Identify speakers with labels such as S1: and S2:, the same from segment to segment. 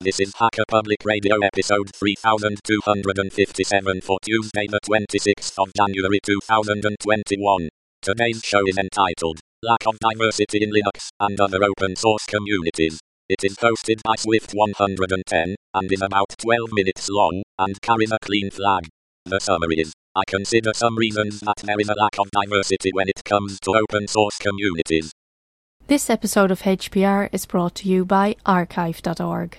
S1: This is Hacker Public Radio episode 3257 for Tuesday the 26th of January 2021. Today's show is entitled Lack of Diversity in Linux and Other Open Source Communities. It is hosted by Swift110 and is about 12 minutes long and carries a clean flag. The summary is I consider some reasons that there is a lack of diversity when it comes to open source communities.
S2: This episode of HPR is brought to you by archive.org.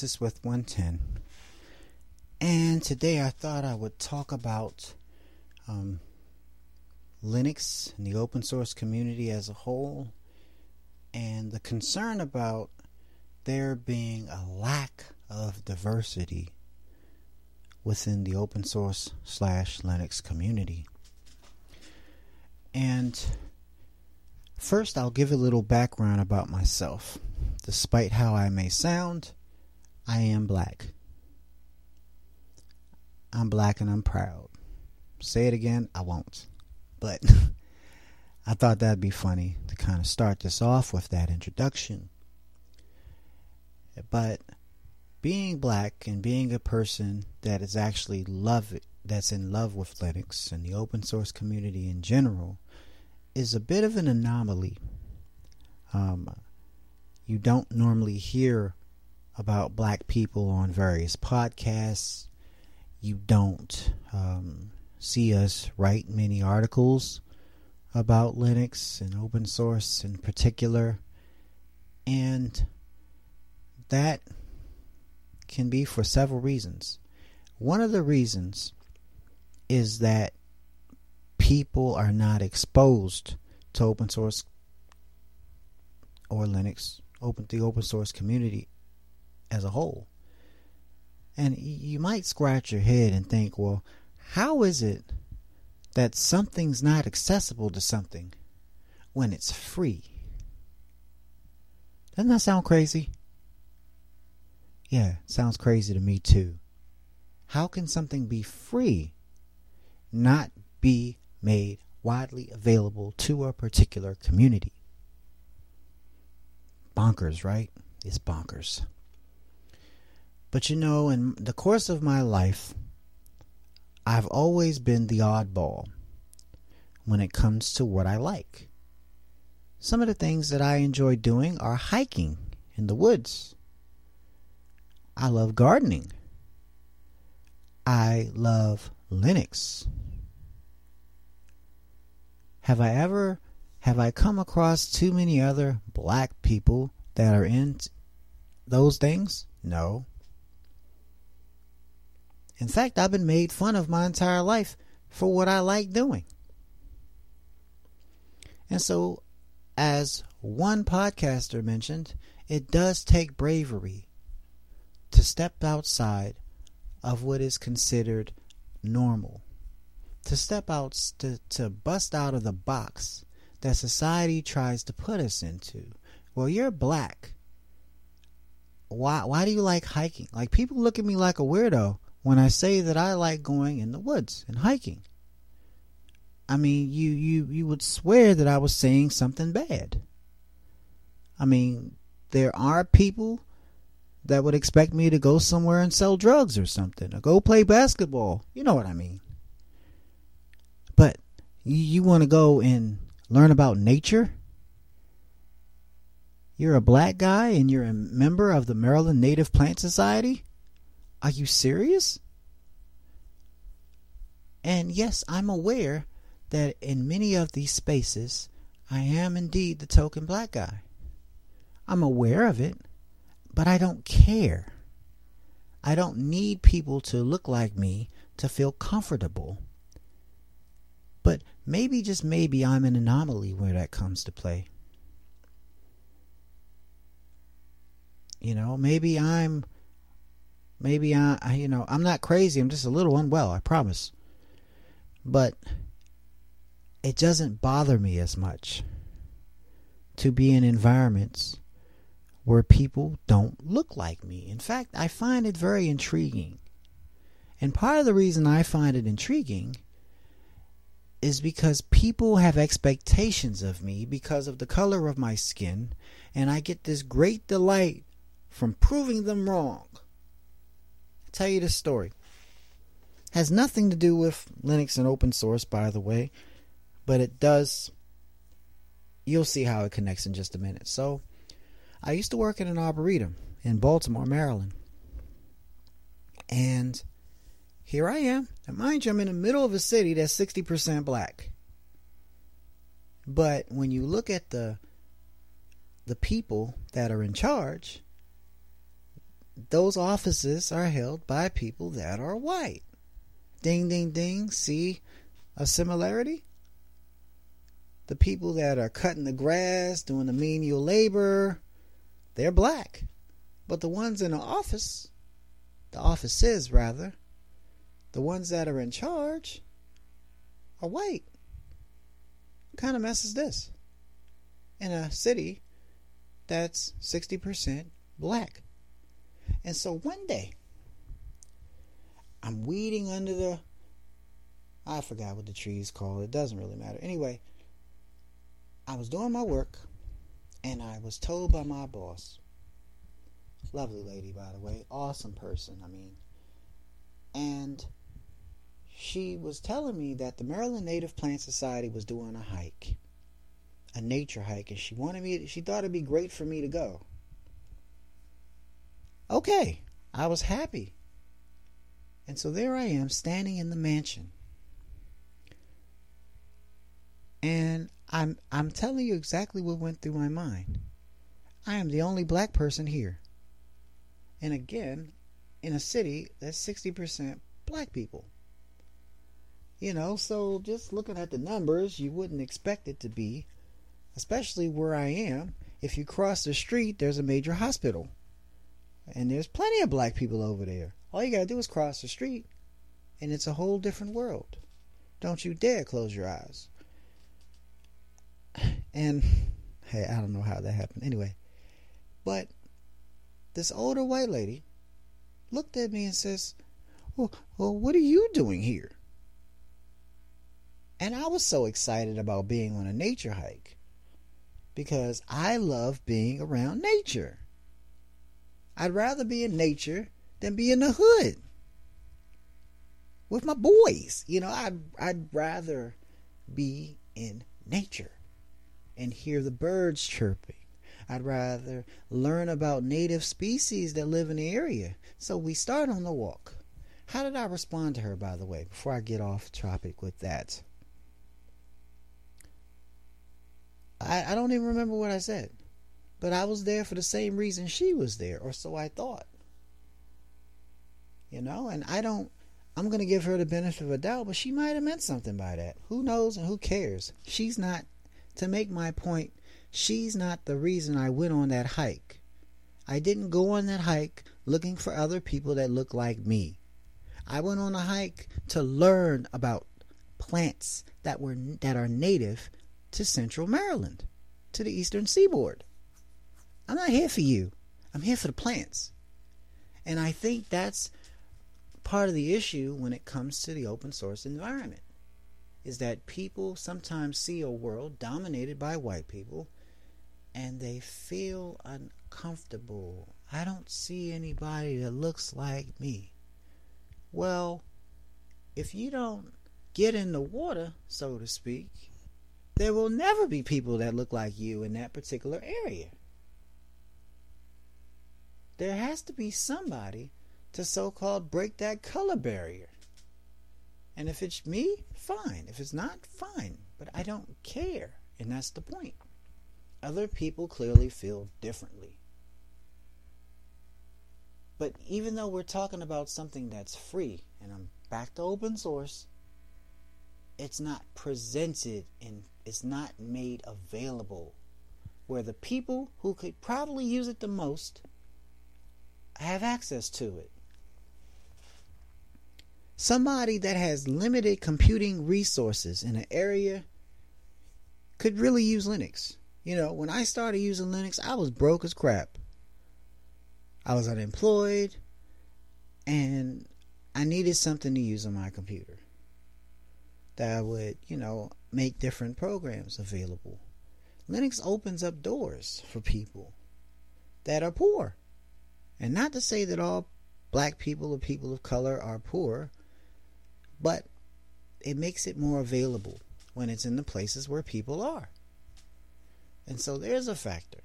S3: This is Swift110, and today I thought I would talk about um, Linux and the open source community as a whole, and the concern about there being a lack of diversity within the open source slash Linux community. And first, I'll give a little background about myself. Despite how I may sound, I am black. I'm black and I'm proud. Say it again, I won't. But I thought that'd be funny to kind of start this off with that introduction. But being black and being a person that is actually love that's in love with Linux and the open source community in general is a bit of an anomaly. Um, you don't normally hear about black people on various podcasts. You don't um, see us write many articles about Linux and open source in particular. And that can be for several reasons. One of the reasons is that people are not exposed to open source or Linux open the open source community as a whole. And you might scratch your head and think, well, how is it that something's not accessible to something when it's free? Doesn't that sound crazy? Yeah, sounds crazy to me too. How can something be free, not be made widely available to a particular community? bonkers, right? It's bonkers. But you know, in the course of my life, I've always been the oddball when it comes to what I like. Some of the things that I enjoy doing are hiking in the woods. I love gardening. I love Linux. Have I ever have I come across too many other black people that are in those things? No. In fact, I've been made fun of my entire life for what I like doing. And so, as one podcaster mentioned, it does take bravery to step outside of what is considered normal. To step out, to, to bust out of the box that society tries to put us into. Well, you're black. Why why do you like hiking? Like people look at me like a weirdo when I say that I like going in the woods and hiking. I mean, you you you would swear that I was saying something bad. I mean, there are people that would expect me to go somewhere and sell drugs or something, or go play basketball. You know what I mean. But you, you want to go and learn about nature? You're a black guy and you're a member of the Maryland Native Plant Society? Are you serious? And yes, I'm aware that in many of these spaces, I am indeed the token black guy. I'm aware of it, but I don't care. I don't need people to look like me to feel comfortable. But maybe, just maybe, I'm an anomaly where that comes to play. You know, maybe I'm, maybe I, you know, I'm not crazy. I'm just a little unwell, I promise. But it doesn't bother me as much to be in environments where people don't look like me. In fact, I find it very intriguing. And part of the reason I find it intriguing is because people have expectations of me because of the color of my skin, and I get this great delight from proving them wrong. Tell you this story. Has nothing to do with Linux and open source, by the way, but it does. You'll see how it connects in just a minute. So, I used to work in an arboretum in Baltimore, Maryland. And here I am. And mind you, I'm in the middle of a city that's 60% black. But when you look at the the people that are in charge, those offices are held by people that are white. Ding, ding, ding. See a similarity? The people that are cutting the grass, doing the menial labor, they're black. But the ones in the office, the offices rather, the ones that are in charge are white. What kind of mess is this? In a city that's 60% black. And so one day, I'm weeding under the. I forgot what the tree's called. It doesn't really matter. Anyway, I was doing my work and I was told by my boss, lovely lady, by the way, awesome person, I mean, and she was telling me that the Maryland Native Plant Society was doing a hike, a nature hike, and she wanted me, she thought it'd be great for me to go. Okay, I was happy. And so there I am standing in the mansion. And I'm I'm telling you exactly what went through my mind. I am the only black person here. And again, in a city that's 60% black people. You know, so just looking at the numbers, you wouldn't expect it to be, especially where I am. If you cross the street, there's a major hospital. And there's plenty of black people over there. All you got to do is cross the street, and it's a whole different world. Don't you dare close your eyes. And hey, I don't know how that happened. Anyway, but this older white lady looked at me and says, well, well, what are you doing here? And I was so excited about being on a nature hike because I love being around nature. I'd rather be in nature than be in the hood with my boys. You know, I'd I'd rather be in nature and hear the birds chirping. I'd rather learn about native species that live in the area. So we start on the walk. How did I respond to her, by the way, before I get off topic with that? I, I don't even remember what I said. But I was there for the same reason she was there, or so I thought. You know, and I don't I'm going to give her the benefit of a doubt, but she might have meant something by that. Who knows and who cares? She's not to make my point, she's not the reason I went on that hike. I didn't go on that hike looking for other people that look like me. I went on a hike to learn about plants that were that are native to central Maryland, to the eastern seaboard. I'm not here for you. I'm here for the plants. And I think that's part of the issue when it comes to the open source environment is that people sometimes see a world dominated by white people and they feel uncomfortable. I don't see anybody that looks like me. Well, if you don't get in the water, so to speak, there will never be people that look like you in that particular area. There has to be somebody to so called break that color barrier. And if it's me, fine. If it's not, fine. But I don't care. And that's the point. Other people clearly feel differently. But even though we're talking about something that's free, and I'm back to open source, it's not presented and it's not made available where the people who could probably use it the most have access to it. Somebody that has limited computing resources in an area could really use Linux. You know, when I started using Linux, I was broke as crap. I was unemployed and I needed something to use on my computer that would, you know, make different programs available. Linux opens up doors for people that are poor. And not to say that all black people or people of color are poor, but it makes it more available when it's in the places where people are. And so there's a factor.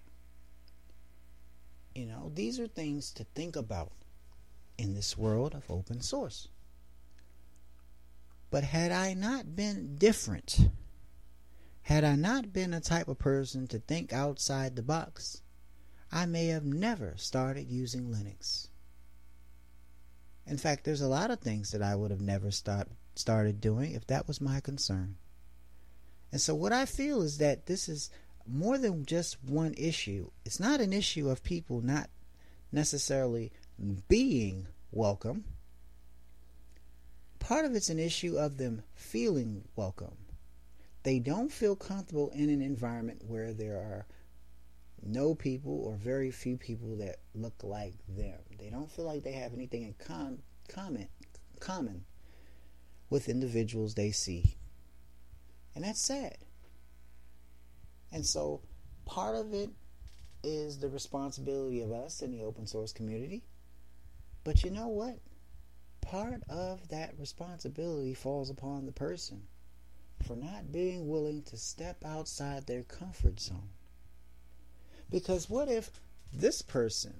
S3: You know, these are things to think about in this world of open source. But had I not been different, had I not been a type of person to think outside the box, I may have never started using Linux. In fact, there's a lot of things that I would have never start, started doing if that was my concern. And so, what I feel is that this is more than just one issue. It's not an issue of people not necessarily being welcome. Part of it's an issue of them feeling welcome. They don't feel comfortable in an environment where there are no people or very few people that look like them. They don't feel like they have anything in com- common, common with individuals they see. And that's sad. And so part of it is the responsibility of us in the open source community. But you know what? Part of that responsibility falls upon the person for not being willing to step outside their comfort zone. Because what if this person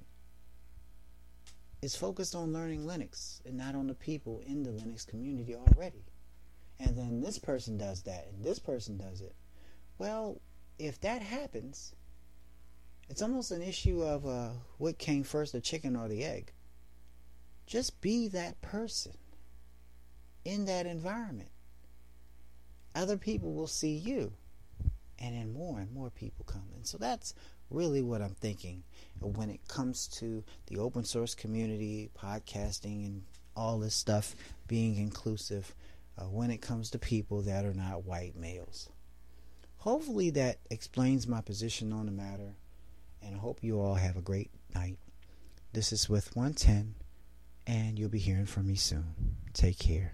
S3: is focused on learning Linux and not on the people in the Linux community already? And then this person does that and this person does it. Well, if that happens, it's almost an issue of uh, what came first, the chicken or the egg. Just be that person in that environment. Other people will see you, and then more and more people come. And so that's really what I'm thinking when it comes to the open source community, podcasting, and all this stuff being inclusive uh, when it comes to people that are not white males. Hopefully, that explains my position on the matter, and I hope you all have a great night. This is Swift110, and you'll be hearing from me soon. Take care.